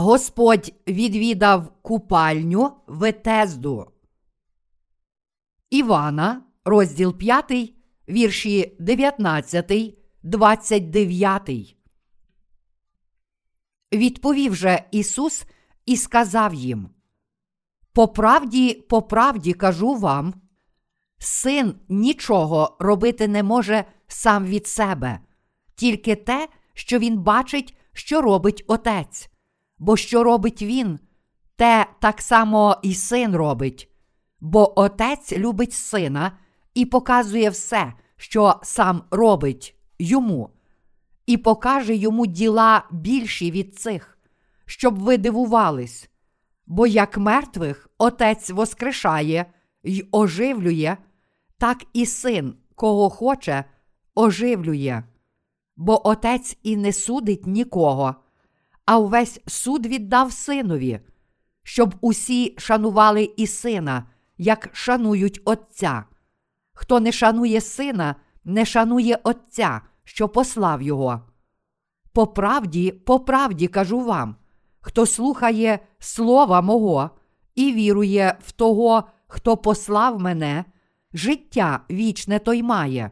Господь відвідав купальню Ветезду. Івана, розділ 5, вірші 19, 29. Відповів же Ісус і сказав їм: По правді, по правді кажу вам, син нічого робити не може сам від себе, тільки те, що він бачить, що робить отець. Бо що робить він, те так само і син робить. Бо отець любить сина і показує все, що сам робить йому, і покаже йому діла більші від цих, щоб ви дивувались. Бо як мертвих отець воскрешає й оживлює, так і син, кого хоче, оживлює. Бо отець і не судить нікого, а увесь суд віддав синові, щоб усі шанували і сина, як шанують Отця. Хто не шанує сина, не шанує Отця, що послав його. По правді, по правді кажу вам, хто слухає слова мого і вірує в того, хто послав мене, життя вічне той має,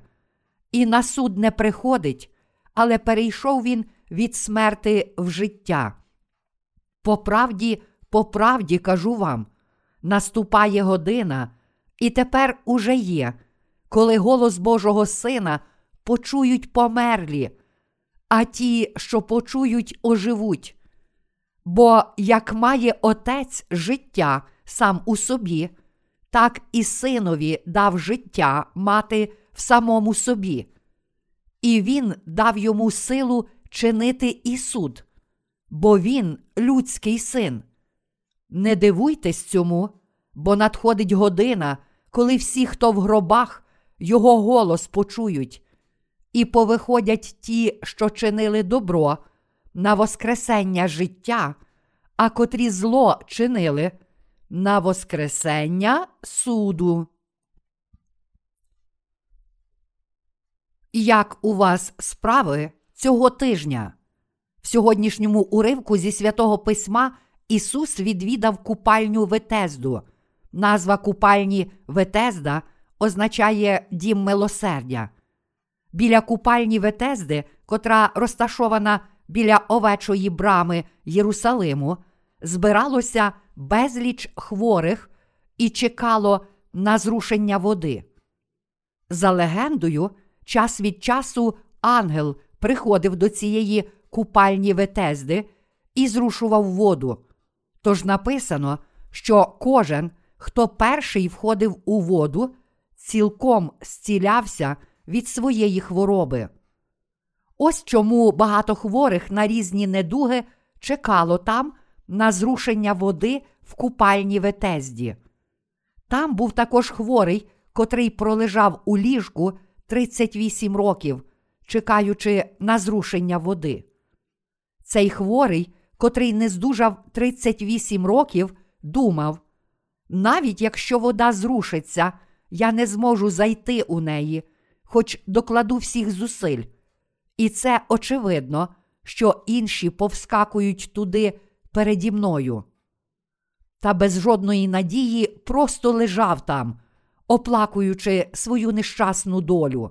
і на суд не приходить, але перейшов він від смерти в життя. По правді, по правді кажу вам, наступає година, і тепер уже є, коли голос Божого Сина почують померлі, а ті, що почують, оживуть. Бо як має отець життя сам у собі, так і синові дав життя мати в самому собі, і він дав йому силу чинити і суд, бо він людський син. Не дивуйтесь цьому, бо надходить година, коли всі, хто в гробах, його голос почують, і повиходять ті, що чинили добро, на Воскресення життя, а котрі зло чинили на Воскресення суду. Як у вас справи цього тижня? В сьогоднішньому уривку зі святого письма Ісус відвідав купальню Ветезду. Назва купальні Ветезда означає дім милосердя. Біля купальні Ветезди, котра розташована біля овечої брами Єрусалиму, збиралося безліч хворих і чекало на зрушення води. За легендою, час від часу ангел приходив до цієї купальні Ветезди і зрушував воду. Тож написано, що кожен, хто перший входив у воду, цілком зцілявся від своєї хвороби. Ось чому багато хворих на різні недуги чекало там на зрушення води в купальні Ветезді. Там був також хворий, котрий пролежав у ліжку 38 років, чекаючи на зрушення води. Цей хворий, котрий не здужав 38 років, думав: навіть якщо вода зрушиться, я не зможу зайти у неї, хоч докладу всіх зусиль. І це очевидно, що інші повскакують туди переді мною. Та без жодної надії просто лежав там, оплакуючи свою нещасну долю.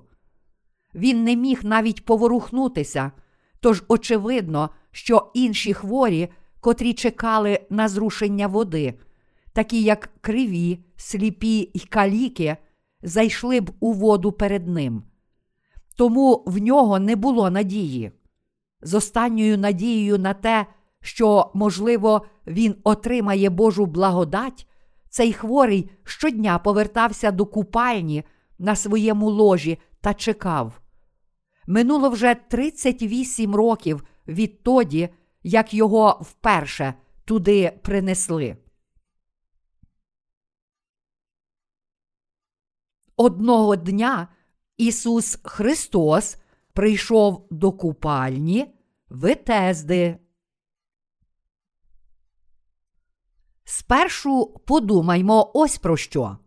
Він не міг навіть поворухнутися, тож очевидно, що інші хворі, котрі чекали на зрушення води, такі як криві, сліпі й каліки, зайшли б у воду перед ним. Тому в нього не було надії. З останньою надією на те, що, можливо, він отримає Божу благодать, цей хворий щодня повертався до купальні на своєму ложі та чекав. Минуло вже 38 років відтоді, як його вперше туди принесли. Одного дня Ісус Христос прийшов до купальні Витезди. Спершу подумаймо ось про що.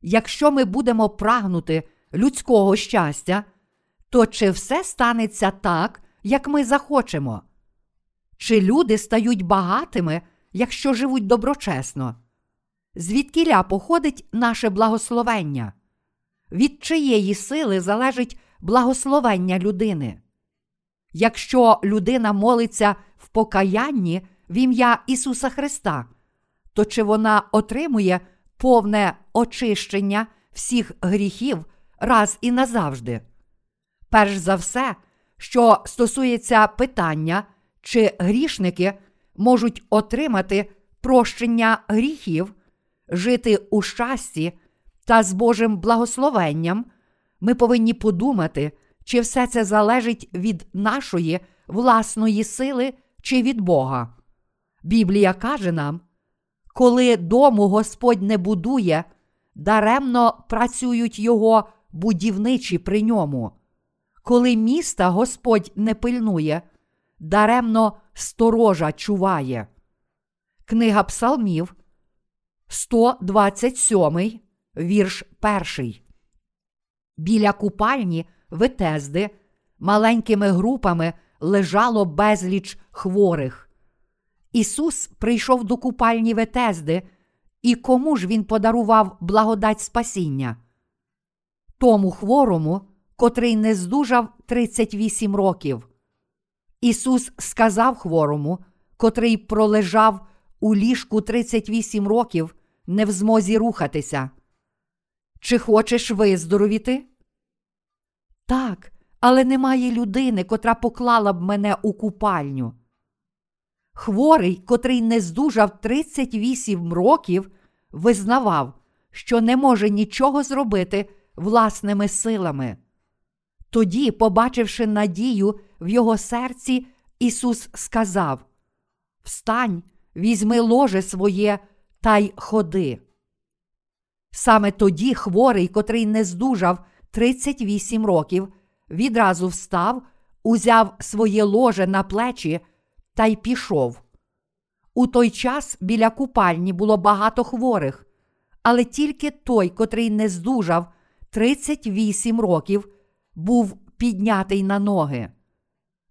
Якщо ми будемо прагнути людського щастя, то чи все станеться так, як ми захочемо? Чи люди стають багатими, якщо живуть доброчесно? Звідкіля походить наше благословення? Від чиєї сили залежить благословення людини? Якщо людина молиться в покаянні в ім'я Ісуса Христа, то чи вона отримує повне очищення всіх гріхів раз і назавжди? Перш за все, що стосується питання, чи грішники можуть отримати прощення гріхів, жити у щасті та з Божим благословенням, ми повинні подумати, чи все це залежить від нашої власної сили чи від Бога. Біблія каже нам, коли дому Господь не будує, даремно працюють його будівничі при ньому. Коли міста Господь не пильнує, даремно сторожа чуває. Книга Псалмів, 127, вірш 1. Біля купальні Ветезди маленькими групами лежало безліч хворих. Ісус прийшов до купальні Ветезди, і кому ж він подарував благодать спасіння? Тому хворому, котрий не здужав 38 років. Ісус сказав хворому, котрий пролежав у ліжку 38 років, не в змозі рухатися. Чи хочеш виздоровіти? Так, але немає людини, котра поклала б мене у купальню. Хворий, котрий не здужав 38 років, визнавав, що не може нічого зробити власними силами. Тоді, побачивши надію в його серці, Ісус сказав: Встань, візьми ложе своє та й ходи. Саме тоді хворий, котрий не здужав 38 років, відразу встав, узяв своє ложе на плечі та й пішов. У той час біля купальні було багато хворих, але тільки той, котрий не здужав 38 років, був піднятий на ноги.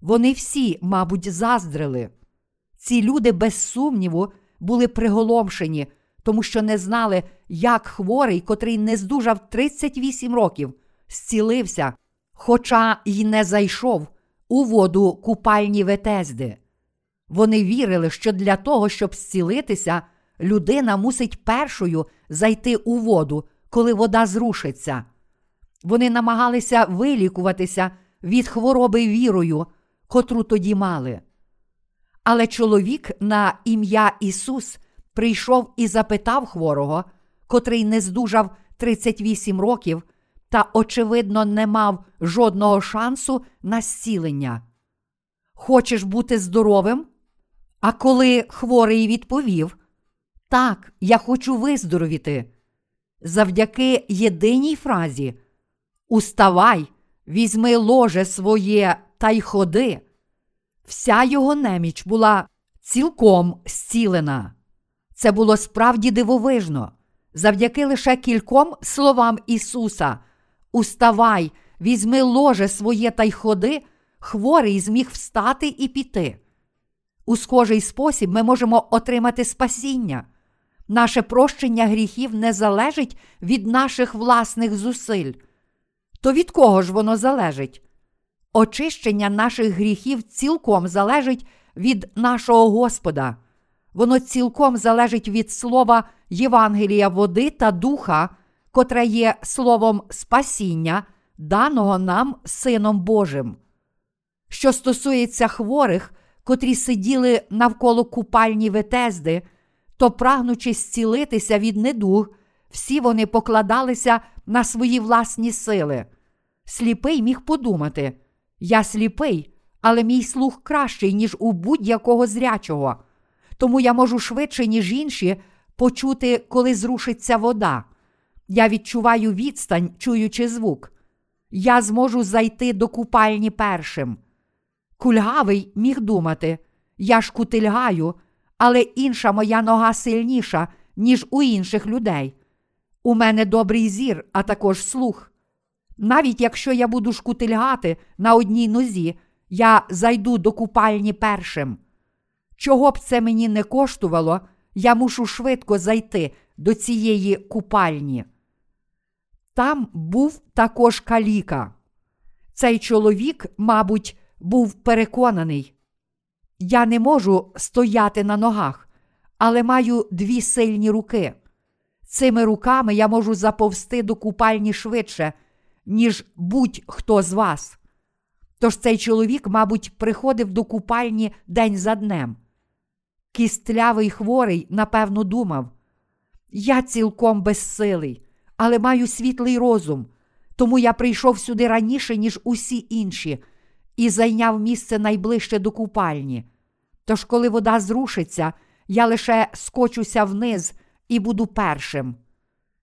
Вони всі, мабуть, заздрили. Ці люди, без сумніву, були приголомшені, тому що не знали, як хворий, котрий не здужав 38 років, зцілився, хоча й не зайшов у воду купальні Ветезди. Вони вірили, що для того, щоб зцілитися, людина мусить першою зайти у воду, коли вода зрушиться. Вони намагалися вилікуватися від хвороби вірою, котру тоді мали. Але чоловік на ім'я Ісус прийшов і запитав хворого, котрий не здужав 38 років та, очевидно, не мав жодного шансу на зцілення. Хочеш бути здоровим? А коли хворий відповів: Так, я хочу виздоровіти. Завдяки єдиній фразі Уставай, візьми ложе своє та й ходи. Вся його неміч була цілком зцілена. Це було справді дивовижно. Завдяки лише кільком словам Ісуса: Уставай, візьми ложе своє та й ходи, хворий зміг встати і піти. У схожий спосіб ми можемо отримати спасіння. Наше прощення гріхів не залежить від наших власних зусиль. То від кого ж воно залежить? Очищення наших гріхів цілком залежить від нашого Господа. Воно цілком залежить від слова Євангелія води та духа, котре є словом спасіння, даного нам Сином Божим. Що стосується хворих, котрі сиділи навколо купальні Ветезди, то, прагнучи зцілитися від недуг, всі вони покладалися на свої власні сили. Сліпий міг подумати: я сліпий, але мій слух кращий, ніж у будь-якого зрячого. Тому я можу швидше, ніж інші, почути, коли зрушиться вода. Я відчуваю відстань, чуючи звук. Я зможу зайти до купальні першим. Кульгавий міг думати, я ж кутильгаю, але інша моя нога сильніша, ніж у інших людей. У мене добрий зір, а також слух. Навіть якщо я буду шкутильгати на одній нозі, я зайду до купальні першим. Чого б це мені не коштувало, я мушу швидко зайти до цієї купальні. Там був також каліка. Цей чоловік, мабуть, був переконаний. Я не можу стояти на ногах, але маю дві сильні руки. Цими руками я можу заповзти до купальні швидше, ніж будь-хто з вас. Тож цей чоловік, мабуть, приходив до купальні день за днем. Кістлявий хворий, напевно, думав: Я цілком безсилий, але маю світлий розум, тому я прийшов сюди раніше, ніж усі інші, і зайняв місце найближче до купальні. Тож, коли вода зрушиться, я лише скочуся вниз і буду першим.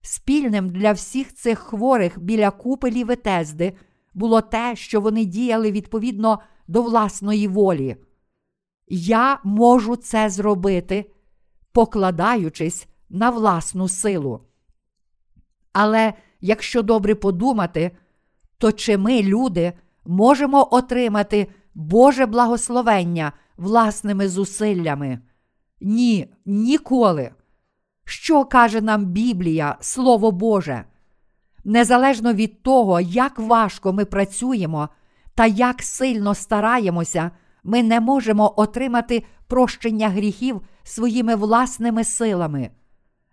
Спільним для всіх цих хворих біля купелі Ветезди було те, що вони діяли відповідно до власної волі. Я можу це зробити, покладаючись на власну силу. Але якщо добре подумати, то чи ми, люди, можемо отримати Боже благословення власними зусиллями? Ні, ніколи. Що каже нам Біблія, Слово Боже? Незалежно від того, як важко ми працюємо та як сильно стараємося, ми не можемо отримати прощення гріхів своїми власними силами.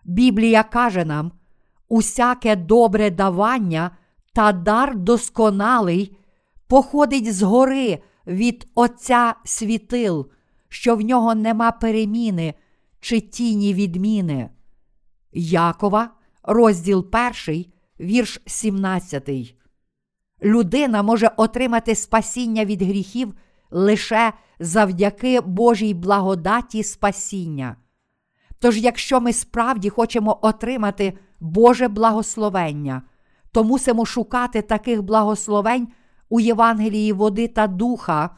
Біблія каже нам: усяке добре давання та дар досконалий походить згори від Отця світил, що в нього нема переміни чи тіні відміни. Якова, розділ 1, вірш 17. Людина може отримати спасіння від гріхів лише завдяки Божій благодаті спасіння. Тож, якщо ми справді хочемо отримати Боже благословення, то мусимо шукати таких благословень у Євангелії води та духа,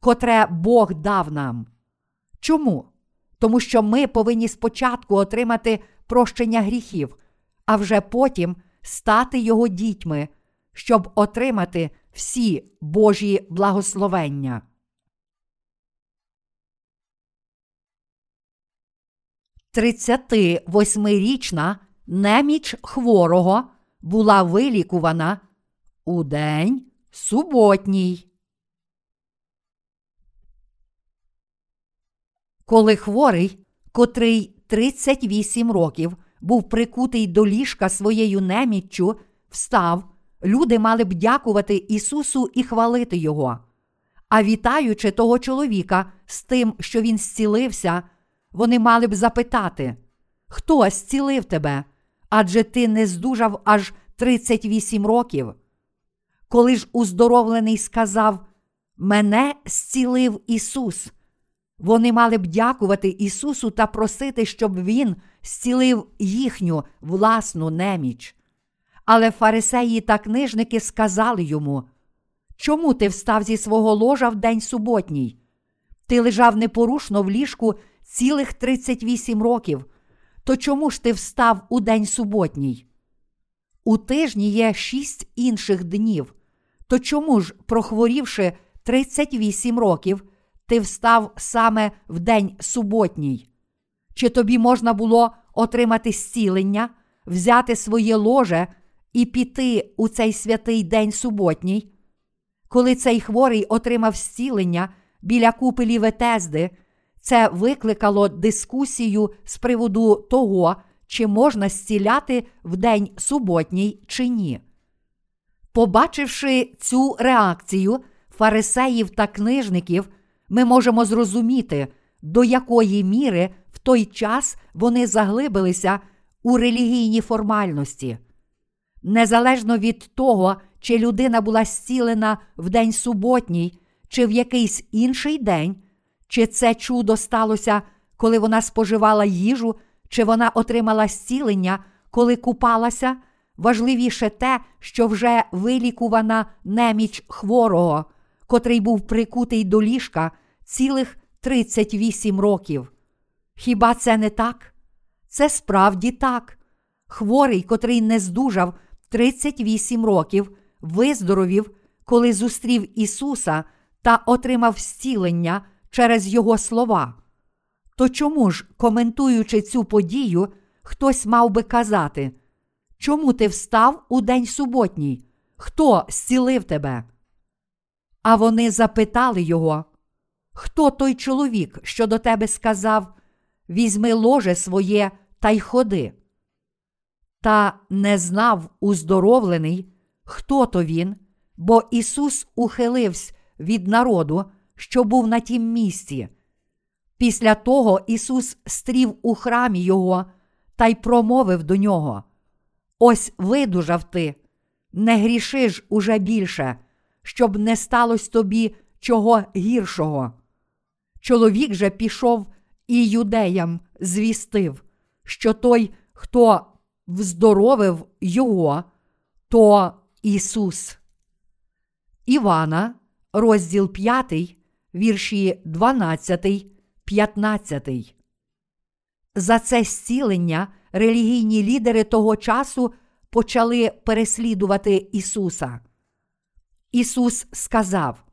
котре Бог дав нам. Чому? Тому що ми повинні спочатку отримати прощення гріхів, а вже потім стати його дітьми, щоб отримати всі Божі благословення. Тридцяти восьмирічна неміч хворого була вилікувана у день суботній. Коли хворий, котрий 38 років був прикутий до ліжка своєю неміччю, встав, люди мали б дякувати Ісусу і хвалити Його. А вітаючи того чоловіка з тим, що він зцілився, вони мали б запитати, хто зцілив тебе? Адже ти не здужав аж 38 років. Коли ж уздоровлений сказав, Мене зцілив Ісус. Вони мали б дякувати Ісусу та просити, щоб Він зцілив їхню власну неміч. Але фарисеї та книжники сказали йому: Чому ти встав зі свого ложа в день суботній? Ти лежав непорушно в ліжку цілих 38 років. То чому ж ти встав у день суботній? У тижні є шість інших днів. То чому ж, прохворівши 38 років, ти встав саме в день суботній? Чи тобі можна було отримати зцілення, взяти своє ложе і піти у цей святий день суботній? Коли цей хворий отримав зцілення біля купелі Ветезди, це викликало дискусію з приводу того, чи можна зціляти в день суботній чи ні. Побачивши цю реакцію фарисеїв та книжників, ми можемо зрозуміти, до якої міри в той час вони заглибилися у релігійні формальності. Незалежно від того, чи людина була зцілена в день суботній, чи в якийсь інший день, чи це чудо сталося, коли вона споживала їжу, чи вона отримала зцілення, коли купалася, важливіше те, що вже вилікувана неміч хворого, котрий був прикутий до ліжка цілих 38 років. Хіба це не так? Це справді так. Хворий, котрий не здужав 38 років, виздоровів, коли зустрів Ісуса та отримав зцілення через Його слова. То чому ж, коментуючи цю подію, хтось мав би казати, чому ти встав у день суботній? Хто зцілив тебе? А вони запитали його, хто той чоловік, що до тебе сказав Візьми ложе своє та й ходи. Та не знав уздоровлений, хто то він, бо Ісус ухилився від народу, що був на тім місці. Після того Ісус стрів у храмі його та й промовив до нього: Ось видужав ти, не гріши ж уже більше, щоб не сталося тобі чого гіршого. Чоловік же пішов і юдеям звістив, що той, хто вздоровив його, то Ісус. Івана, розділ 5, вірші 12, 15. За це зцілення релігійні лідери того часу почали переслідувати Ісуса. Ісус сказав: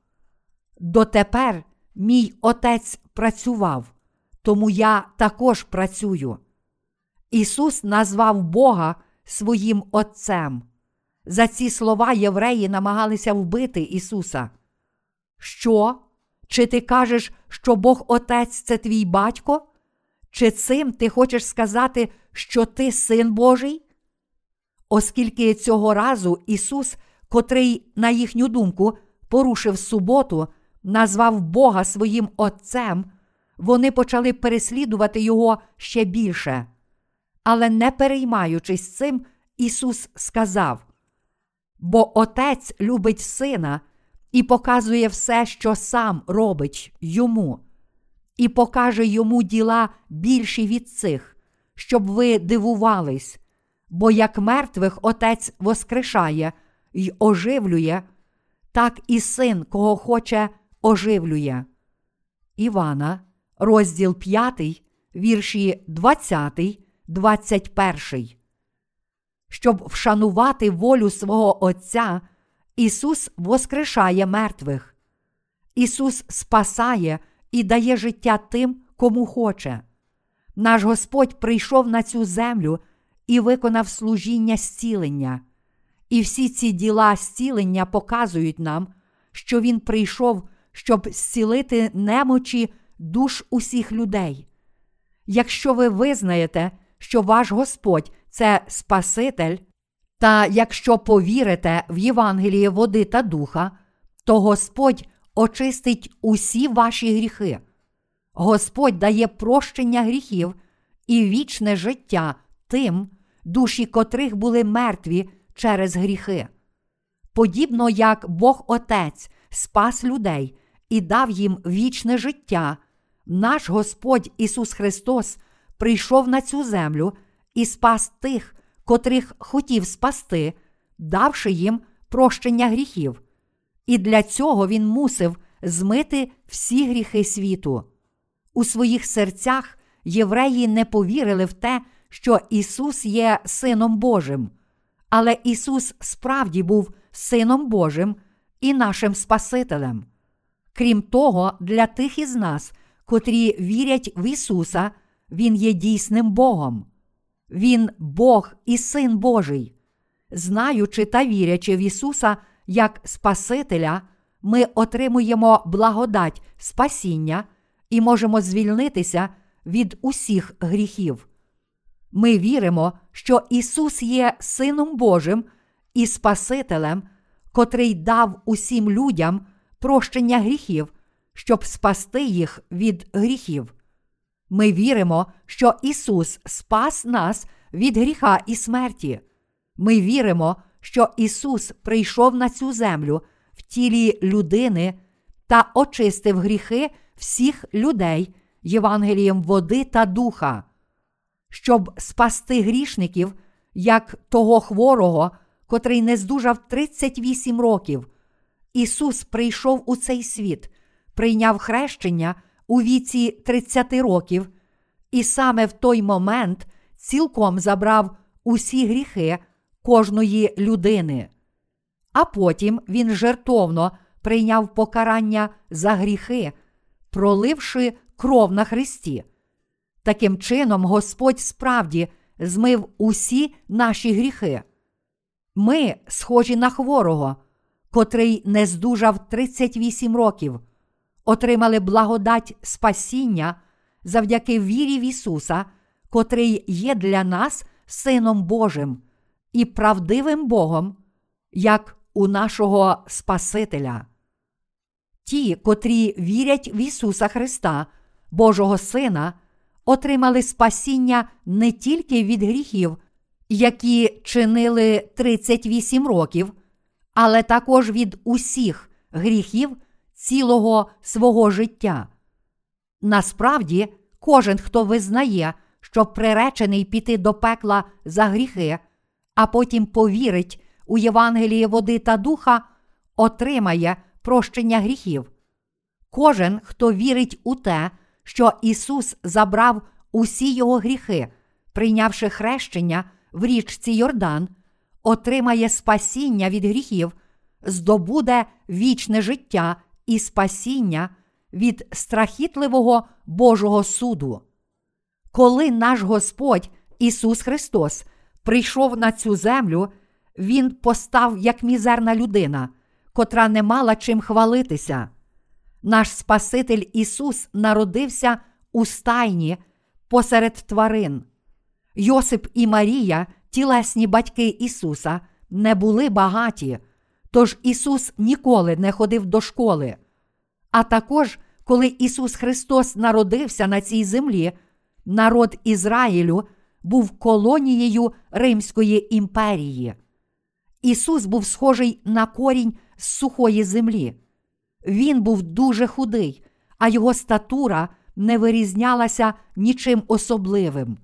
Дотепер мій Отець працював, тому я також працюю. Ісус назвав Бога своїм Отцем. За ці слова євреї намагалися вбити Ісуса. Що? Чи ти кажеш, що Бог Отець це твій батько? Чи цим ти хочеш сказати, що ти син Божий? Оскільки цього разу Ісус, котрий, на їхню думку, порушив суботу, назвав Бога своїм Отцем, вони почали переслідувати Його ще більше. Але не переймаючись цим, Ісус сказав: Бо Отець любить сина і показує все, що сам робить йому, і покаже йому діла більші від цих, щоб ви дивувались, бо як мертвих Отець воскрешає й оживлює, так і син, кого хоче, оживлює. Івана, розділ 5, вірші 20, 21. Щоб вшанувати волю свого Отця, Ісус воскрешає мертвих. Ісус спасає і дає життя тим, кому хоче. Наш Господь прийшов на цю землю і виконав служіння зцілення. І всі ці діла зцілення показують нам, що Він прийшов, щоб зцілити немочі душ усіх людей. Якщо ви визнаєте, що ваш Господь це Спаситель, та якщо повірите в Євангеліє води та духа, то Господь очистить усі ваші гріхи. Господь дає прощення гріхів і вічне життя тим, душі котрих були мертві через гріхи. Подібно як Бог Отець спас людей і дав їм вічне життя, наш Господь Ісус Христос прийшов на цю землю і спас тих, котрих хотів спасти, давши їм прощення гріхів. І для цього Він мусив змити всі гріхи світу. У своїх серцях євреї не повірили в те, що Ісус є Сином Божим. Але Ісус справді був Сином Божим і нашим Спасителем. Крім того, для тих із нас, котрі вірять в Ісуса, Він є дійсним Богом. Він Бог і Син Божий. Знаючи та вірячи в Ісуса як Спасителя, ми отримуємо благодать спасіння і можемо звільнитися від усіх гріхів. Ми віримо, що Ісус є Сином Божим і Спасителем, котрий дав усім людям прощення гріхів, щоб спасти їх від гріхів. Ми віримо, що Ісус спас нас від гріха і смерті. Ми віримо, що Ісус прийшов на цю землю в тілі людини та очистив гріхи всіх людей Євангелієм води та духа, щоб спасти грішників, як того хворого, котрий не здужав 38 років. Ісус прийшов у цей світ, прийняв хрещення у віці 30 років, і саме в той момент цілком забрав усі гріхи кожної людини. А потім він жертовно прийняв покарання за гріхи, проливши кров на Христі, Таким чином, Господь справді змив усі наші гріхи. Ми схожі на хворого, котрий не здужав 38 років, отримали благодать спасіння завдяки вірі в Ісуса, котрий є для нас Сином Божим і правдивим Богом, як у нашого Спасителя. Ті, котрі вірять в Ісуса Христа, Божого Сина, отримали спасіння не тільки від гріхів, які чинили 38 років, але також від усіх гріхів цілого свого життя. Насправді, кожен, хто визнає, що приречений піти до пекла за гріхи, а потім повірить у Євангеліє води та духа, отримає прощення гріхів. Кожен, хто вірить у те, що Ісус забрав усі його гріхи, прийнявши хрещення в річці Йордан, отримає спасіння від гріхів, здобуде вічне життя і спасіння від страхітливого Божого суду. Коли наш Господь Ісус Христос прийшов на цю землю, Він постав як мізерна людина, котра не мала чим хвалитися. Наш Спаситель Ісус народився у стайні посеред тварин. Йосип і Марія, тілесні батьки Ісуса, не були багаті, тож Ісус ніколи не ходив до школи. А також, коли Ісус Христос народився на цій землі, народ Ізраїлю був колонією Римської імперії. Ісус був схожий на корінь з сухої землі. Він був дуже худий, а його статура не вирізнялася нічим особливим.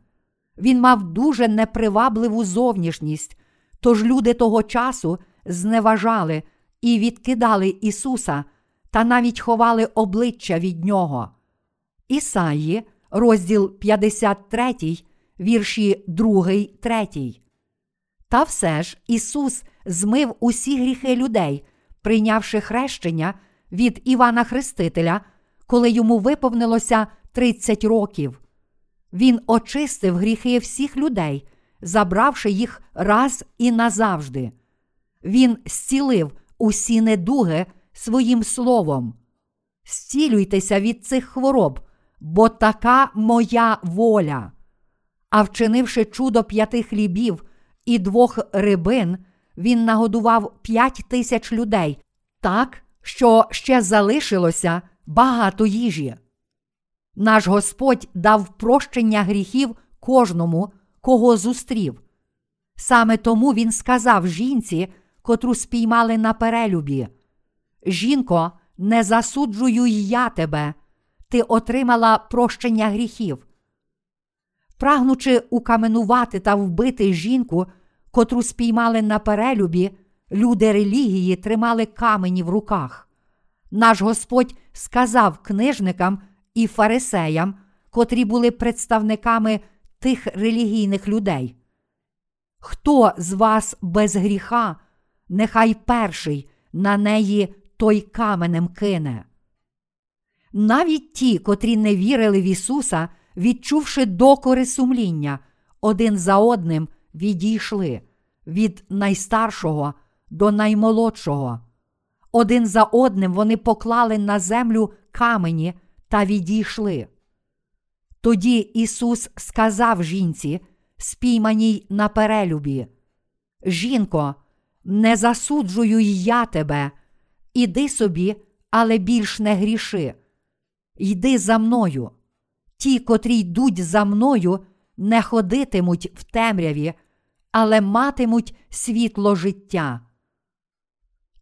Він мав дуже непривабливу зовнішність, тож люди того часу зневажали і відкидали Ісуса та навіть ховали обличчя від Нього. Ісаї, розділ 53, вірші 2, 3. Та все ж Ісус змив усі гріхи людей, прийнявши хрещення від Івана Хрестителя, коли йому виповнилося 30 років. Він очистив гріхи всіх людей, забравши їх раз і назавжди. Він зцілив усі недуги своїм словом. Зцілюйтеся від цих хвороб, бо така моя воля. А вчинивши чудо п'яти хлібів і двох рибин, він нагодував п'ять тисяч людей так, що ще залишилося багато їжі. Наш Господь дав прощення гріхів кожному, кого зустрів. Саме тому Він сказав жінці, котру спіймали на перелюбі: Жінко, не засуджую й я тебе, ти отримала прощення гріхів. Прагнучи укаменувати та вбити жінку, котру спіймали на перелюбі, люди релігії тримали камені в руках. Наш Господь сказав книжникам і фарисеям, котрі були представниками тих релігійних людей. Хто з вас без гріха, нехай перший на неї той каменем кине. Навіть ті, котрі не вірили в Ісуса, відчувши докори сумління, один за одним відійшли від найстаршого до наймолодшого. Один за одним вони поклали на землю камені та відійшли. Тоді Ісус сказав жінці, спійманій на перелюбі: Жінко, не засуджую й я тебе, іди собі, але більш не гріши. Йди за мною. Ті, котрі йдуть за мною, не ходитимуть в темряві, але матимуть світло життя.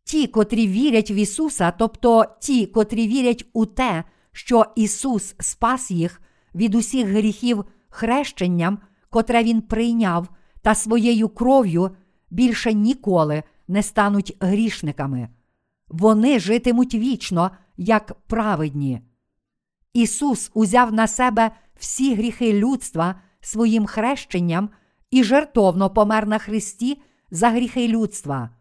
Ті, котрі вірять в Ісуса, тобто ті, котрі вірять у те, що Ісус спас їх від усіх гріхів хрещенням, котре Він прийняв, та своєю кров'ю більше ніколи не стануть грішниками. Вони житимуть вічно, як праведні. Ісус узяв на себе всі гріхи людства своїм хрещенням і жертовно помер на Христі за гріхи людства.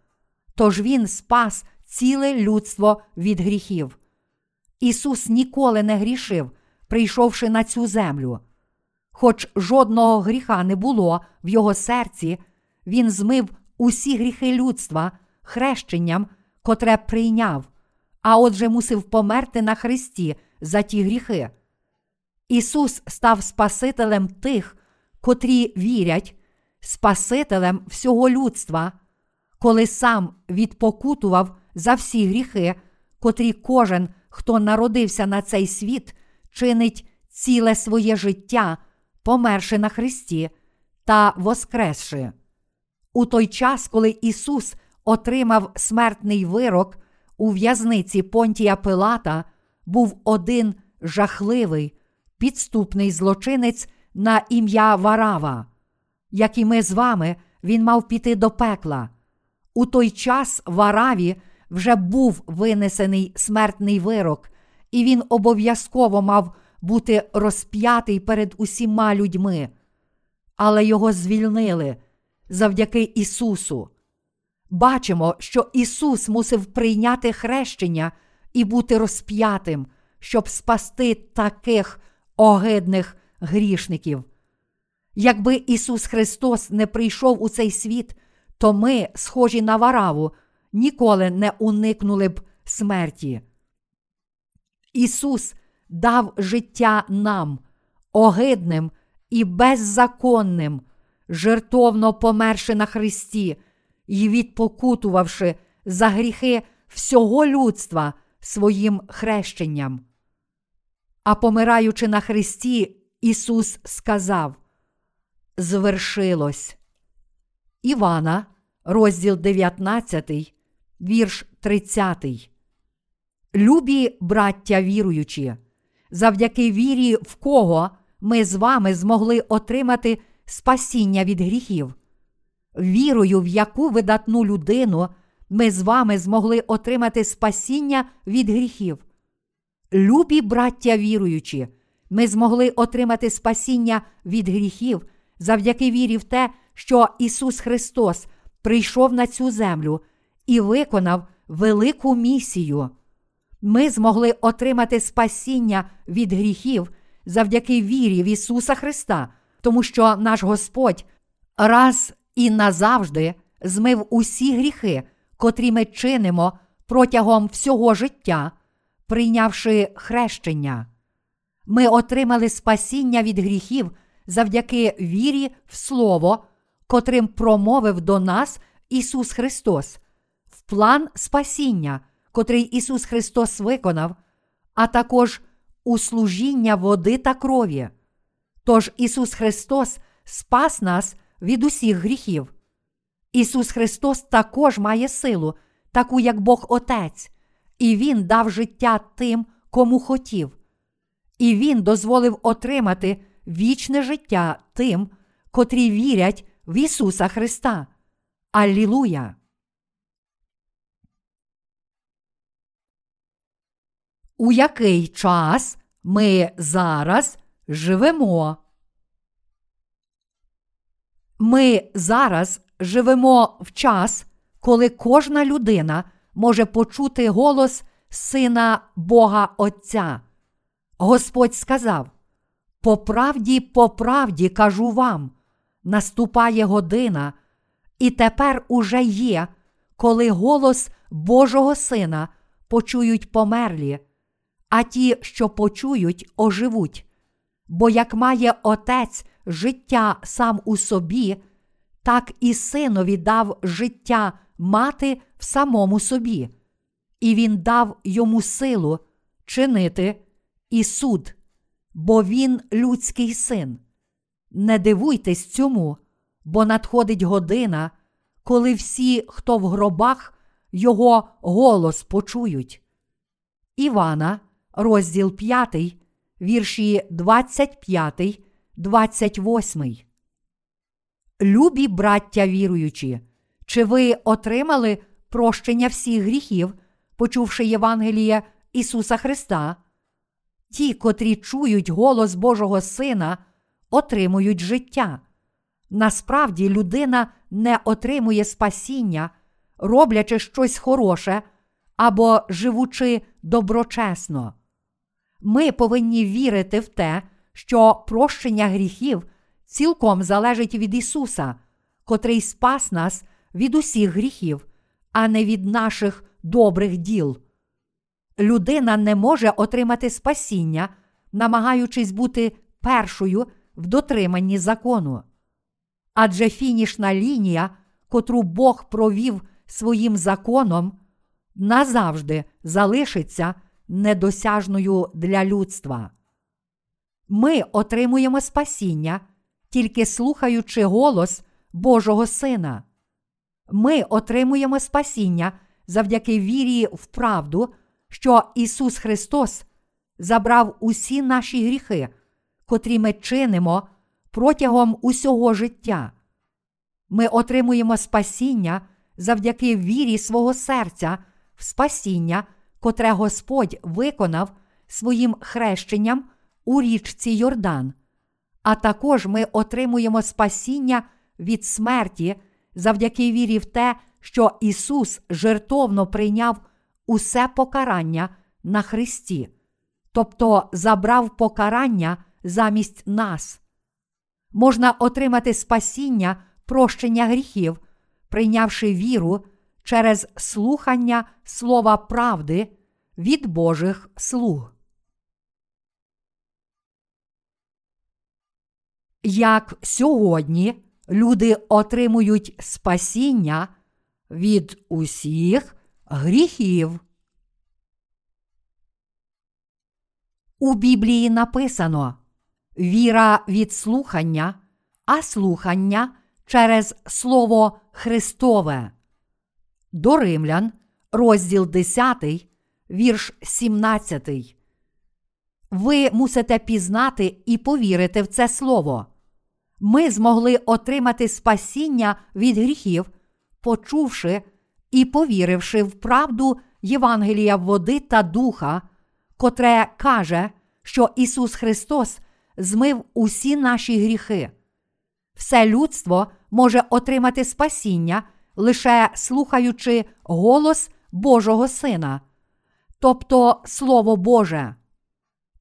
Тож Він спас ціле людство від гріхів. Ісус ніколи не грішив, прийшовши на цю землю. хоч жодного гріха не було в його серці, він змив усі гріхи людства хрещенням, котре прийняв, а отже мусив померти на Христі за ті гріхи. Ісус став Спасителем тих, котрі вірять, Спасителем всього людства, коли сам відпокутував за всі гріхи, котрі кожен, хто народився на цей світ, чинить ціле своє життя, померши на Христі та воскресши. У той час, коли Ісус отримав смертний вирок у в'язниці Понтія Пилата, був один жахливий, підступний злочинець на ім'я Варава. Як і ми з вами, він мав піти до пекла. У той час Вараві вже був винесений смертний вирок, і він обов'язково мав бути розп'ятий перед усіма людьми. Але його звільнили завдяки Ісусу. Бачимо, що Ісус мусив прийняти хрещення і бути розп'ятим, щоб спасти таких огидних грішників. Якби Ісус Христос не прийшов у цей світ, то ми, схожі на вараву, ніколи не уникнули б смерті. Ісус дав життя нам, огидним і беззаконним, жертовно померши на Христі і відпокутувавши за гріхи всього людства своїм хрещенням. А помираючи на Христі, Ісус сказав: Звершилось. Івана, розділ 19, вірш 30. Любі браття віруючі, завдяки вірі, в кого ми з вами змогли отримати спасіння від гріхів. Вірою, в яку видатну людину ми з вами змогли отримати спасіння від гріхів. Любі браття віруючі, ми змогли отримати спасіння від гріхів завдяки вірі в те, що Ісус Христос прийшов на цю землю і виконав велику місію. Ми змогли отримати спасіння від гріхів завдяки вірі в Ісуса Христа, тому що наш Господь раз і назавжди змив усі гріхи, котрі ми чинимо протягом всього життя, прийнявши хрещення. Ми отримали спасіння від гріхів завдяки вірі в Слово, котрим промовив до нас Ісус Христос, в план спасіння, котрий Ісус Христос виконав, а також у служіння води та крові. Тож Ісус Христос спас нас від усіх гріхів. Ісус Христос також має силу, таку як Бог Отець, і Він дав життя тим, кому хотів. І Він дозволив отримати вічне життя тим, котрі вірять в Ісуса Христа. Аллілуя! У який час ми зараз живемо? Ми зараз живемо в час, коли кожна людина може почути голос Сина Бога Отця. Господь сказав: По правді, по правді кажу вам, наступає година, і тепер уже є, коли голос Божого Сина почують померлі, а ті, що почують, оживуть. Бо як має Отець життя сам у собі, так і синові дав життя мати в самому собі, і він дав йому силу чинити і суд, бо він людський син. Не дивуйтесь цьому, бо надходить година, коли всі, хто в гробах, його голос почують. Івана, розділ 5, вірші 25, 28. Любі браття віруючі, чи ви отримали прощення всіх гріхів, почувши Євангеліє Ісуса Христа? Ті, котрі чують голос Божого Сина, отримують життя. Насправді людина не отримує спасіння, роблячи щось хороше або живучи доброчесно. Ми повинні вірити в те, що прощення гріхів цілком залежить від Ісуса, котрий спас нас від усіх гріхів, а не від наших добрих діл. Людина не може отримати спасіння, намагаючись бути першою в дотриманні закону. Адже фінішна лінія, котру Бог провів своїм законом, назавжди залишиться недосяжною для людства. Ми отримуємо спасіння, тільки слухаючи голос Божого Сина. Ми отримуємо спасіння завдяки вірі в правду, що Ісус Христос забрав усі наші гріхи, котрі ми чинимо протягом усього життя. Ми отримуємо спасіння завдяки вірі свого серця в спасіння, котре Господь виконав своїм хрещенням у річці Йордан. А також ми отримуємо спасіння від смерті завдяки вірі в те, що Ісус жертовно прийняв усе покарання на Христі, тобто забрав покарання замість нас. Можна отримати спасіння прощення гріхів, прийнявши віру через слухання слова правди від Божих слуг. Як сьогодні люди отримують спасіння від усіх гріхів. У Біблії написано віра від слухання, а слухання через Слово Христове. До Римлян, розділ 10, вірш 17. Ви мусите пізнати і повірити в це слово. Ми змогли отримати спасіння від гріхів, почувши і повіривши в правду Євангелія води та духа, котре каже, що Ісус Христос змив усі наші гріхи. Все людство може отримати спасіння, лише слухаючи голос Божого Сина, тобто Слово Боже.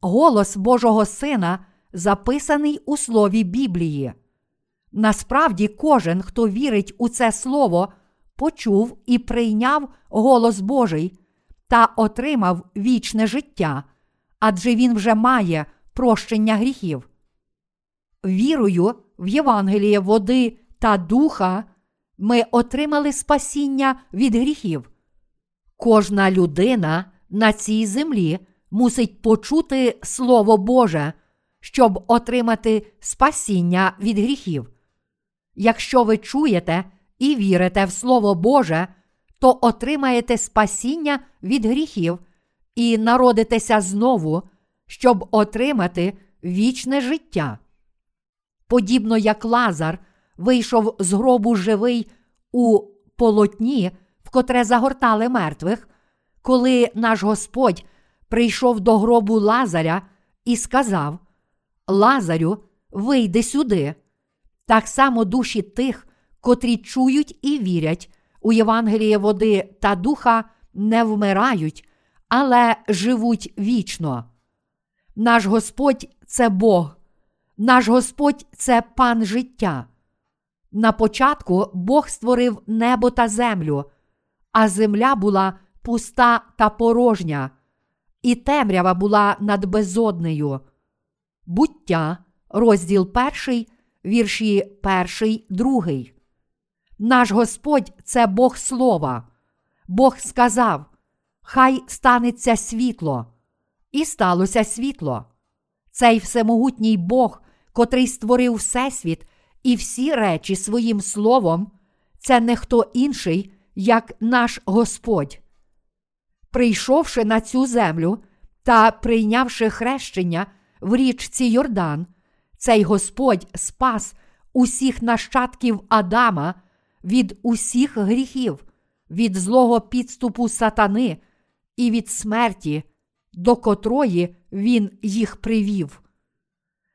Голос Божого Сина записаний у Слові Біблії. Насправді, кожен, хто вірить у це слово, почув і прийняв голос Божий та отримав вічне життя, адже він вже має прощення гріхів. Вірою в Євангеліє води та духа ми отримали спасіння від гріхів. Кожна людина на цій землі мусить почути Слово Боже, щоб отримати спасіння від гріхів. Якщо ви чуєте і вірите в Слово Боже, то отримаєте спасіння від гріхів і народитеся знову, щоб отримати вічне життя. Подібно як Лазар вийшов з гробу живий у полотні, в котре загортали мертвих, коли наш Господь прийшов до гробу Лазаря і сказав: Лазарю, вийди сюди. Так само душі тих, котрі чують і вірять у Євангеліє води та духа, не вмирають, але живуть вічно. Наш Господь це Бог, наш Господь це пан життя. На початку Бог створив небо та землю, а земля була пуста та порожня, і темрява була над безоднею. Буття, розділ перший, вірші перший, другий. Наш Господь це Бог Слова. Бог сказав: Хай станеться світло, і сталося світло. Цей всемогутній Бог, котрий створив Всесвіт і всі речі своїм словом, це не хто інший, як наш Господь. Прийшовши на цю землю та прийнявши хрещення в річці Йордан, цей Господь спас усіх нащадків Адама від усіх гріхів, від злого підступу сатани і від смерті, до котрої Він їх привів.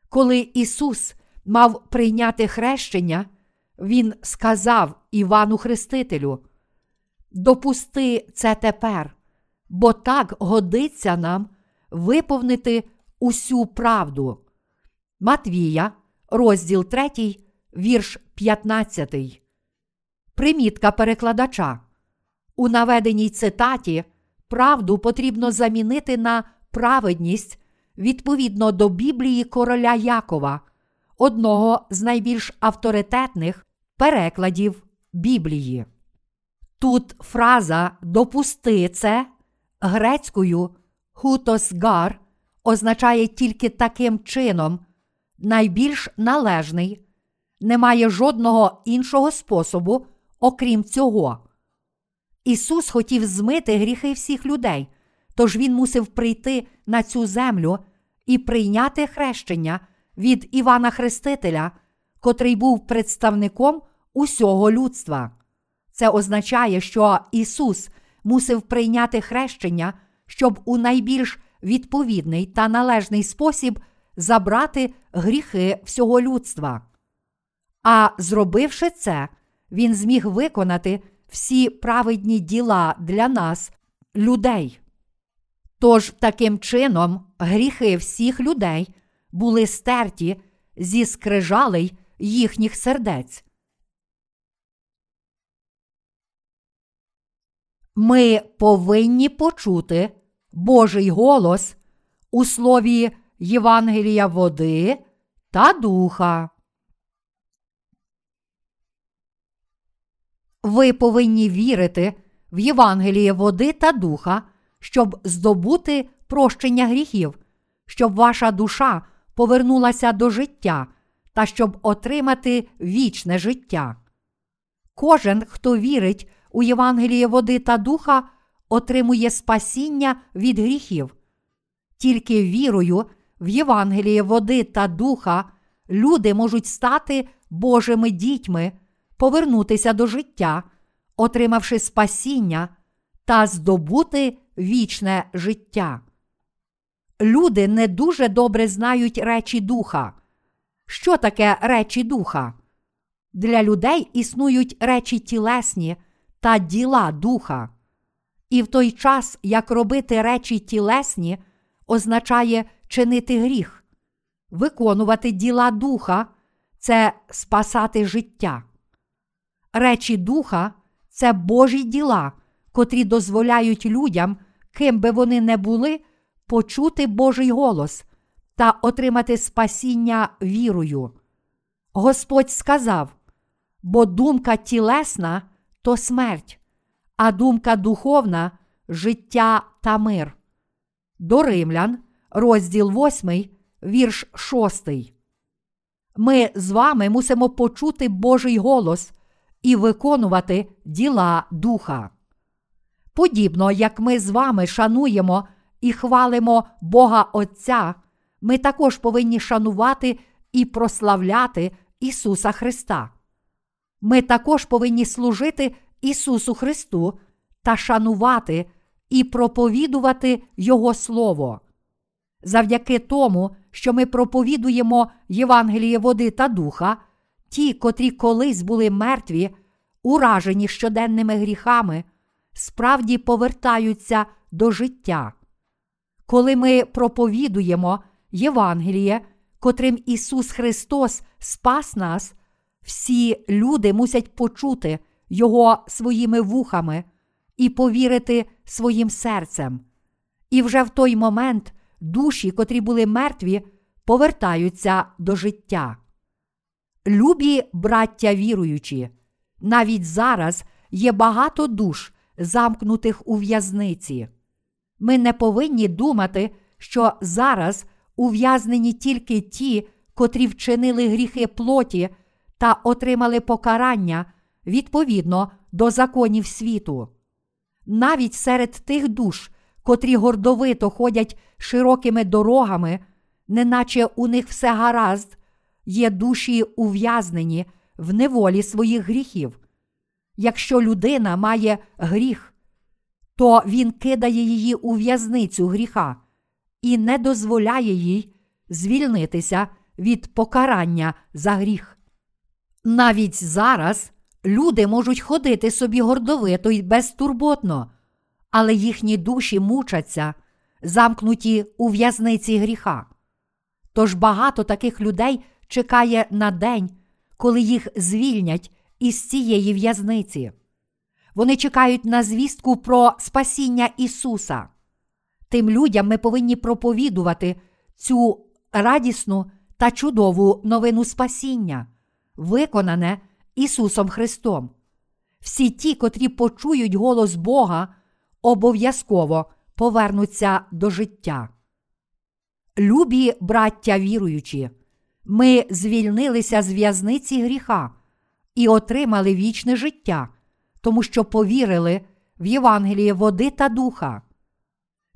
Коли Ісус мав прийняти хрещення, Він сказав Івану Хрестителю: Допусти це тепер, бо так годиться нам виповнити усю правду. Матвія, розділ 3, вірш 15. Примітка перекладача. У наведеній цитаті правду потрібно замінити на праведність відповідно до Біблії короля Якова, одного з найбільш авторитетних перекладів Біблії. Тут фраза допусти це грецькою хутосгар означає тільки таким чином, найбільш належний, немає жодного іншого способу, окрім цього. Ісус хотів змити гріхи всіх людей, тож Він мусив прийти на цю землю і прийняти хрещення від Івана Хрестителя, котрий був представником усього людства. Це означає, що Ісус мусив прийняти хрещення, щоб у найбільш відповідний та належний спосіб забрати гріхи всього людства. А зробивши це, Він зміг виконати всі праведні діла для нас, людей. Тож таким чином гріхи всіх людей були стерті зі скрижалей їхніх сердець. Ми повинні почути Божий голос у слові Євангелія води та духа. Ви повинні вірити в Євангеліє води та духа, щоб здобути прощення гріхів, щоб ваша душа повернулася до життя та щоб отримати вічне життя. Кожен, хто вірить у Євангеліє води та духа, отримує спасіння від гріхів. Тільки вірою в Євангеліє води та духа люди можуть стати Божими дітьми, повернутися до життя, отримавши спасіння та здобути вічне життя. Люди не дуже добре знають речі духа. Що таке речі духа? Для людей існують речі тілесні та діла духа. І в той час, як робити речі тілесні, означає чинити гріх, виконувати діла духа це спасати життя. Речі духа це Божі діла, котрі дозволяють людям, ким би вони не були, почути Божий голос та отримати спасіння вірою. Господь сказав: бо думка тілесна то смерть, а думка духовна життя та мир. До Римлян, розділ 8, вірш 6. Ми з вами мусимо почути Божий голос і виконувати діла духа. Подібно як ми з вами шануємо і хвалимо Бога Отця, ми також повинні шанувати і прославляти Ісуса Христа. Ми також повинні служити Ісусу Христу та шанувати і проповідувати Його Слово. Завдяки тому, що ми проповідуємо Євангеліє води та духа, ті, котрі колись були мертві, уражені щоденними гріхами, справді повертаються до життя. Коли ми проповідуємо Євангеліє, котрим Ісус Христос спас нас, всі люди мусять почути Його своїми вухами і повірити своїм серцем. І вже в той момент душі, котрі були мертві, повертаються до життя. Любі браття віруючі, навіть зараз є багато душ, замкнутих у в'язниці. Ми не повинні думати, що зараз ув'язнені тільки ті, котрі вчинили гріхи плоті та отримали покарання відповідно до законів світу. Навіть серед тих душ, котрі гордовито ходять широкими дорогами, неначе у них все гаразд, є душі ув'язнені в неволі своїх гріхів. Якщо людина має гріх, то він кидає її у в'язницю гріха і не дозволяє їй звільнитися від покарання за гріх. Навіть зараз люди можуть ходити собі гордовито й безтурботно, але їхні душі мучаться, замкнуті у в'язниці гріха. Тож багато таких людей чекає на день, коли їх звільнять із цієї в'язниці. Вони чекають на звістку про спасіння Ісуса. Тим людям ми повинні проповідувати цю радісну та чудову новину спасіння, виконане Ісусом Христом. Всі ті, котрі почують голос Бога, обов'язково повернуться до життя. Любі браття віруючі, ми звільнилися з в'язниці гріха і отримали вічне життя, тому що повірили в Євангеліє води та духа.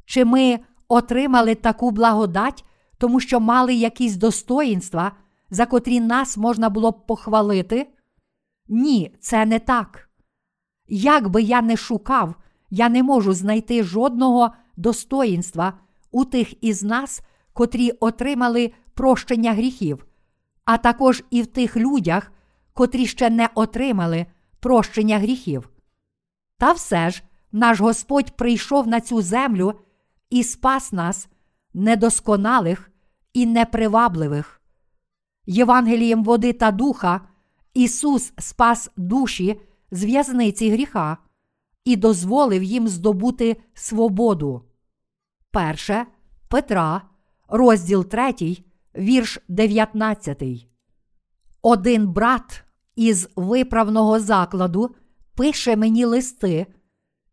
Чи ми отримали таку благодать, тому що мали якісь достоїнства, за котрі нас можна було б похвалити? Ні, це не так. Як би я не шукав, я не можу знайти жодного достоїнства у тих із нас, котрі отримали прощення гріхів, а також і в тих людях, котрі ще не отримали прощення гріхів. Та все ж наш Господь прийшов на цю землю і спас нас, недосконалих і непривабливих. Євангелієм води та духа Ісус спас душі з в'язниці гріха і дозволив їм здобути свободу. Перше Петра, розділ 3, вірш 19. Один брат із виправного закладу пише мені листи,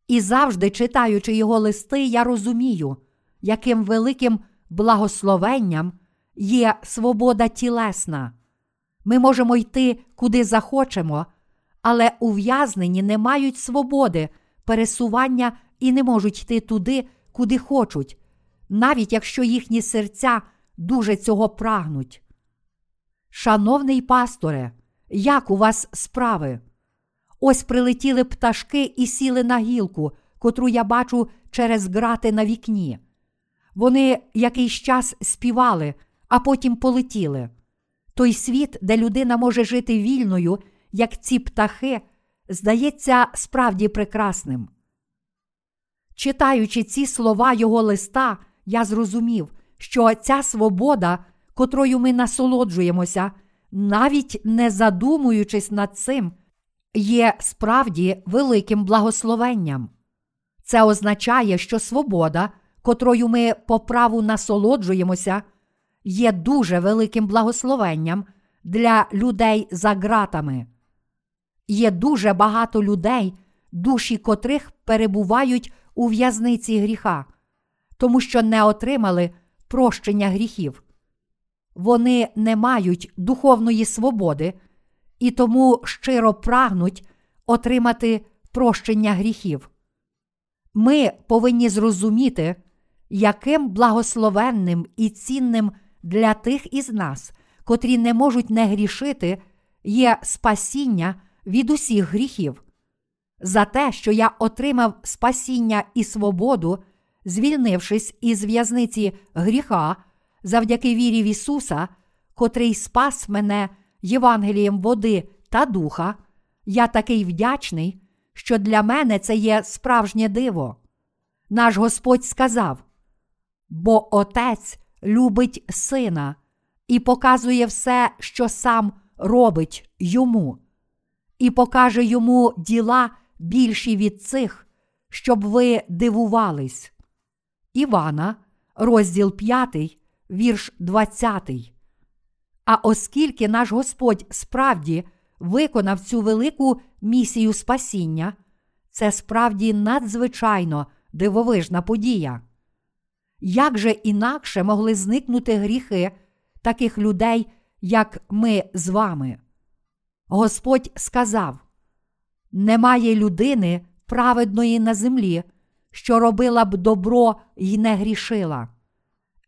і завжди, читаючи його листи, я розумію, яким великим благословенням є свобода тілесна. Ми можемо йти куди захочемо, але ув'язнені не мають свободи, пересування і не можуть йти туди, куди хочуть, навіть якщо їхні серця дуже цього прагнуть. Шановний пасторе, як у вас справи? Ось прилетіли пташки і сіли на гілку, котру я бачу через грати на вікні. Вони якийсь час співали, а потім полетіли. Той світ, де людина може жити вільною, як ці птахи, здається справді прекрасним. Читаючи ці слова його листа, я зрозумів, що ця свобода, котрою ми насолоджуємося, навіть не задумуючись над цим, є справді великим благословенням. Це означає, що свобода, котрою ми по праву насолоджуємося, є дуже великим благословенням для людей за ґратами. Є дуже багато людей, душі котрих перебувають у в'язниці гріха, тому що не отримали прощення гріхів. Вони не мають духовної свободи і тому щиро прагнуть отримати прощення гріхів. Ми повинні зрозуміти, яким благословенним і цінним для тих із нас, котрі не можуть не грішити, є спасіння від усіх гріхів. За те, що я отримав спасіння і свободу, звільнившись із в'язниці гріха, завдяки вірі в Ісуса, котрий спас мене Євангелієм води та духа, я такий вдячний, що для мене це є справжнє диво. Наш Господь сказав: бо Отець любить сина і показує все, що сам робить йому, і покаже йому діла більші від цих, щоб ви дивувались. Івана, розділ 5, вірш 20. А оскільки наш Господь справді виконав цю велику місію спасіння, це справді надзвичайно дивовижна подія. Як же інакше могли зникнути гріхи таких людей, як ми з вами? Господь сказав: немає людини праведної на землі, що робила б добро й не грішила.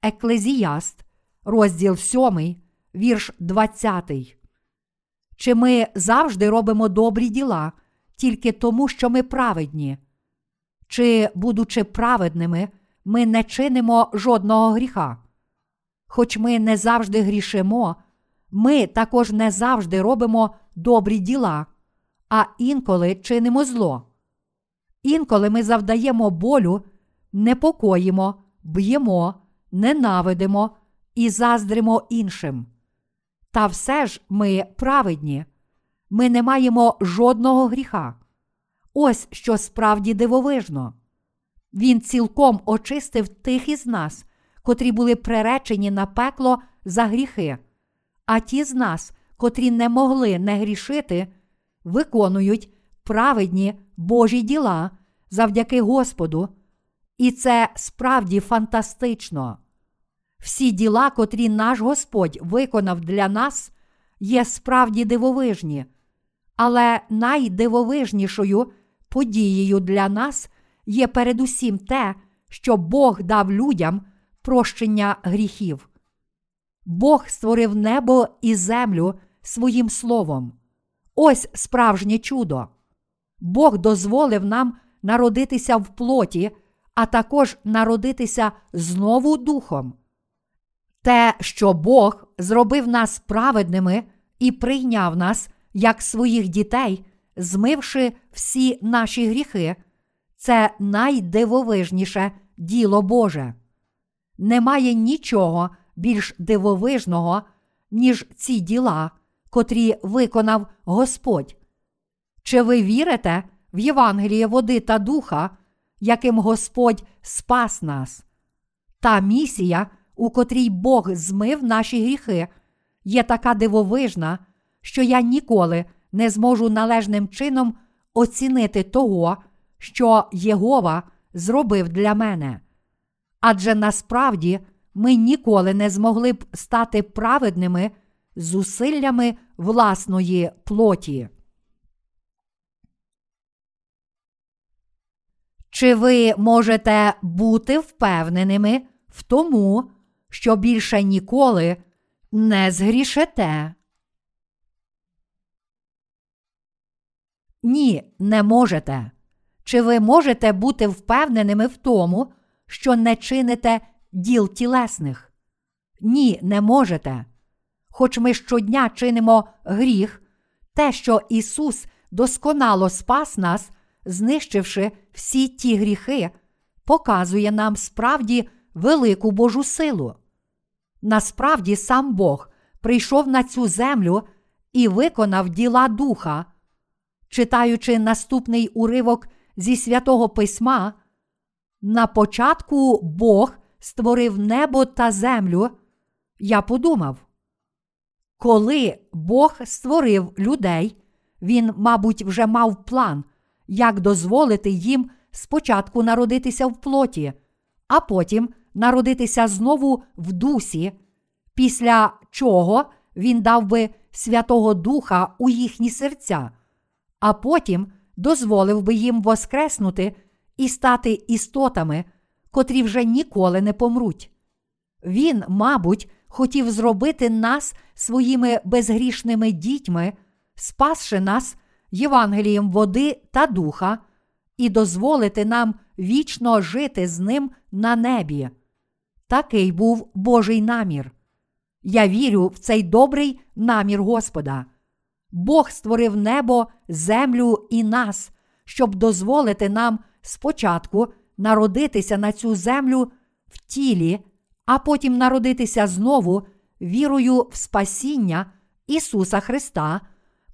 Еклезіаст, розділ 7, вірш 20. Чи ми завжди робимо добрі діла тільки тому, що ми праведні? Чи, будучи праведними, ми не чинимо жодного гріха? Хоч ми не завжди грішимо, ми також не завжди робимо добрі діла, а інколи чинимо зло. Інколи ми завдаємо болю, непокоїмо, б'ємо, ненавидимо і заздримо іншим. Та все ж ми праведні, ми не маємо жодного гріха. Ось що справді дивовижно. Він цілком очистив тих із нас, котрі були приречені на пекло за гріхи, а ті з нас, котрі не могли не грішити, виконують праведні Божі діла завдяки Господу, і це справді фантастично. Всі діла, котрі наш Господь виконав для нас, є справді дивовижні, але найдивовижнішою подією для нас є передусім те, що Бог дав людям прощення гріхів. Бог створив небо і землю своїм словом. Ось справжнє чудо. Бог дозволив нам народитися в плоті, а також народитися знову духом. Те, що Бог зробив нас праведними і прийняв нас як своїх дітей, змивши всі наші гріхи, це найдивовижніше діло Боже. Немає нічого більш дивовижного, ніж ці діла, котрі виконав Господь. Чи ви вірите в Євангеліє води та духа, яким Господь спас нас? Та місія, у котрій Бог змив наші гріхи, є така дивовижна, що я ніколи не зможу належним чином оцінити того, що Єгова зробив для мене. Адже насправді ми ніколи не змогли б стати праведними зусиллями власної плоті. Чи ви можете бути впевненими в тому, що більше ніколи не згрішете? Ні, не можете. Чи ви можете бути впевненими в тому, що не чините діл тілесних? Ні, не можете. Хоч ми щодня чинимо гріх, те, що Ісус досконало спас нас, знищивши всі ті гріхи, показує нам справді велику Божу силу. Насправді сам Бог прийшов на цю землю і виконав діла духа. Читаючи наступний уривок зі святого письма, на початку Бог створив небо та землю, я подумав, коли Бог створив людей, він, мабуть, вже мав план, як дозволити їм спочатку народитися в плоті, а потім народитися знову в дусі, після чого він дав би Святого Духа у їхні серця, а потім дозволив би їм воскреснути і стати істотами, котрі вже ніколи не помруть. Він, мабуть, хотів зробити нас своїми безгрішними дітьми, спасши нас Євангелієм води та духа, і дозволити нам вічно жити з ним на небі. Такий був Божий намір. Я вірю в цей добрий намір Господа. Бог створив небо, землю і нас, щоб дозволити нам спочатку народитися на цю землю в тілі, а потім народитися знову вірою в спасіння Ісуса Христа,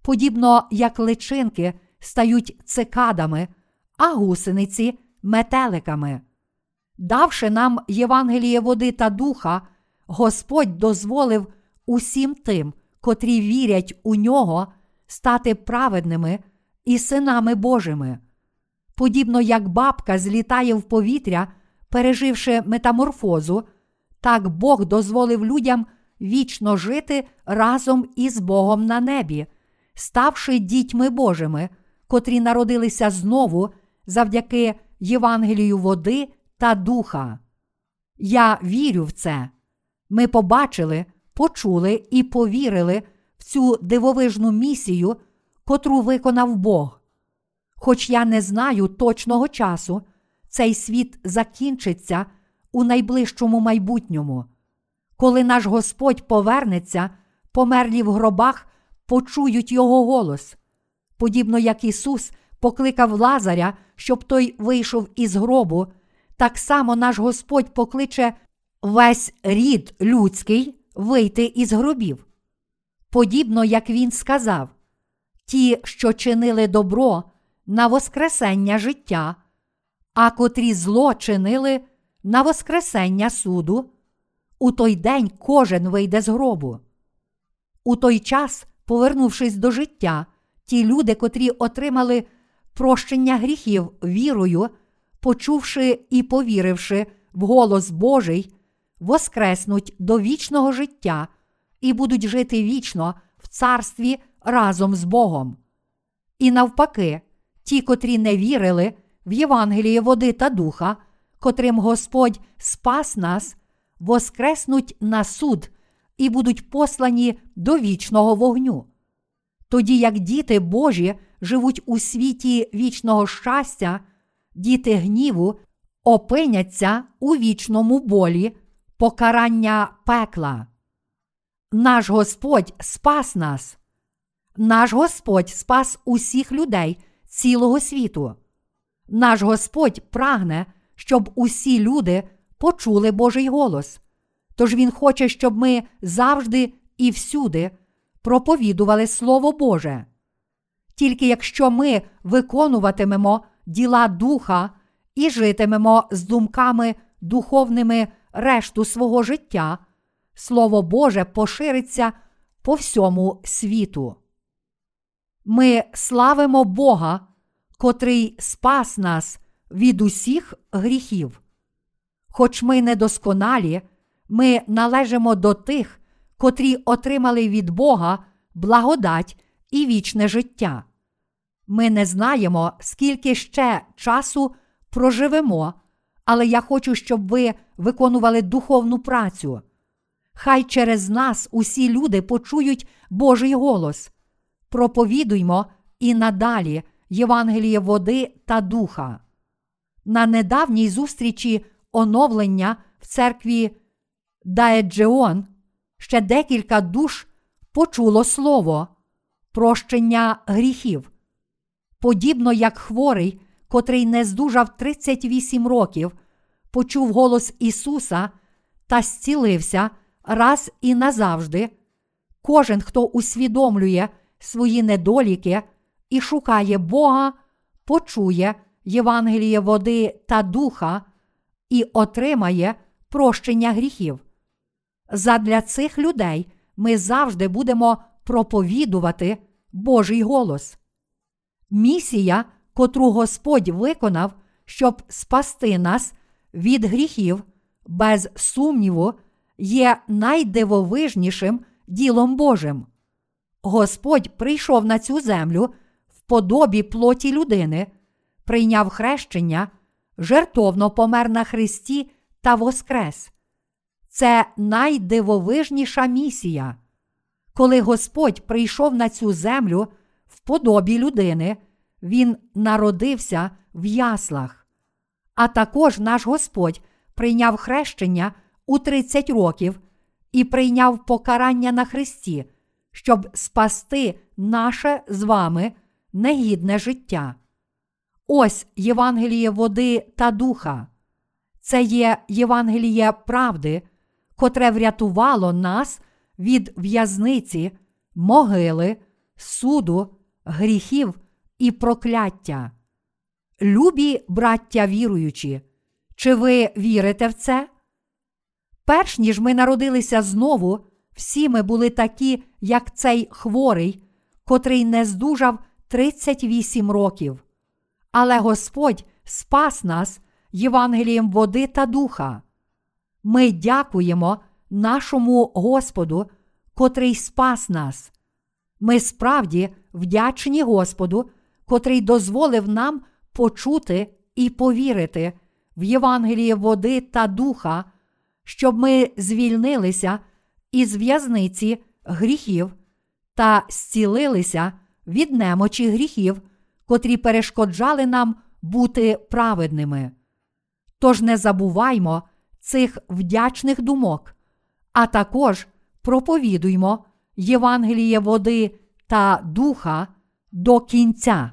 подібно як личинки стають цикадами, а гусениці метеликами. Давши нам Євангеліє води та духа, Господь дозволив усім тим, котрі вірять у нього, стати праведними і синами Божими. Подібно як бабка злітає в повітря, переживши метаморфозу, так Бог дозволив людям вічно жити разом із Богом на небі, ставши дітьми Божими, котрі народилися знову завдяки Євангелію води та духа. Я вірю в це. Ми побачили, почули і повірили в цю дивовижну місію, котру виконав Бог. Хоч я не знаю точного часу, цей світ закінчиться у найближчому майбутньому. Коли наш Господь повернеться, померлі в гробах почують Його голос, подібно як Ісус покликав Лазаря, щоб той вийшов із гробу, так само наш Господь покличе весь рід людський вийти із гробів. Подібно як він сказав, ті, що чинили добро на Воскресення життя, а котрі зло чинили на Воскресення суду, у той день кожен вийде з гробу. У той час, повернувшись до життя, ті люди, котрі отримали прощення гріхів вірою, почувши і повіривши в голос Божий, воскреснуть до вічного життя і будуть жити вічно в царстві разом з Богом. І навпаки, ті, котрі не вірили в Євангеліє води та духа, котрим Господь спас нас, воскреснуть на суд і будуть послані до вічного вогню. Тоді як діти Божі живуть у світі вічного щастя, діти гніву опиняться у вічному болі покарання пекла. Наш Господь спас нас. Наш Господь спас усіх людей цілого світу. Наш Господь прагне, щоб усі люди почули Божий голос. Тож Він хоче, щоб ми завжди і всюди проповідували Слово Боже. Тільки якщо ми виконуватимемо діла духа і житимемо з думками духовними решту свого життя, Слово Боже пошириться по всьому світу. Ми славимо Бога, котрий спас нас від усіх гріхів. Хоч ми недосконалі, ми належимо до тих, котрі отримали від Бога благодать і вічне життя. Ми не знаємо, скільки ще часу проживемо, але я хочу, щоб ви виконували духовну працю. Хай через нас усі люди почують Божий голос. Проповідуймо і надалі Євангеліє води та духа. На недавній зустрічі оновлення в церкві Даеджеон ще декілька душ почуло слово прощення гріхів. Подібно як хворий, котрий не здужав 38 років, почув голос Ісуса та зцілився раз і назавжди. Кожен, хто усвідомлює свої недоліки і шукає Бога, почує Євангеліє води та духа і отримає прощення гріхів. Задля цих людей ми завжди будемо проповідувати Божий голос. Місія, котру Господь виконав, щоб спасти нас від гріхів, без сумніву, є найдивовижнішим ділом Божим. Господь прийшов на цю землю в подобі плоті людини, прийняв хрещення, жертовно помер на Христі та Воскрес. Це найдивовижніша місія. Коли Господь прийшов на цю землю в подобі людини, Він народився в яслах. А також наш Господь прийняв хрещення у 30 років і прийняв покарання на Христі, щоб спасти наше з вами негідне життя. Ось Євангеліє води та духа. Це є Євангеліє правди, котре врятувало нас від в'язниці, могили, суду, гріхів і прокляття. Любі браття віруючі, чи ви вірите в це? Перш ніж ми народилися знову, всі ми були такі, як цей хворий, котрий не здужав 38 років. Але Господь спас нас Євангелієм води та духа. Ми дякуємо нашому Господу, котрий спас нас. Ми справді вдячні Господу, котрий дозволив нам почути і повірити в Євангеліє води та духа, щоб ми звільнилися із в'язниці гріхів та зцілилися від немочі гріхів, котрі перешкоджали нам бути праведними. Тож не забуваймо цих вдячних думок, а також проповідуймо Євангеліє води та духа до кінця.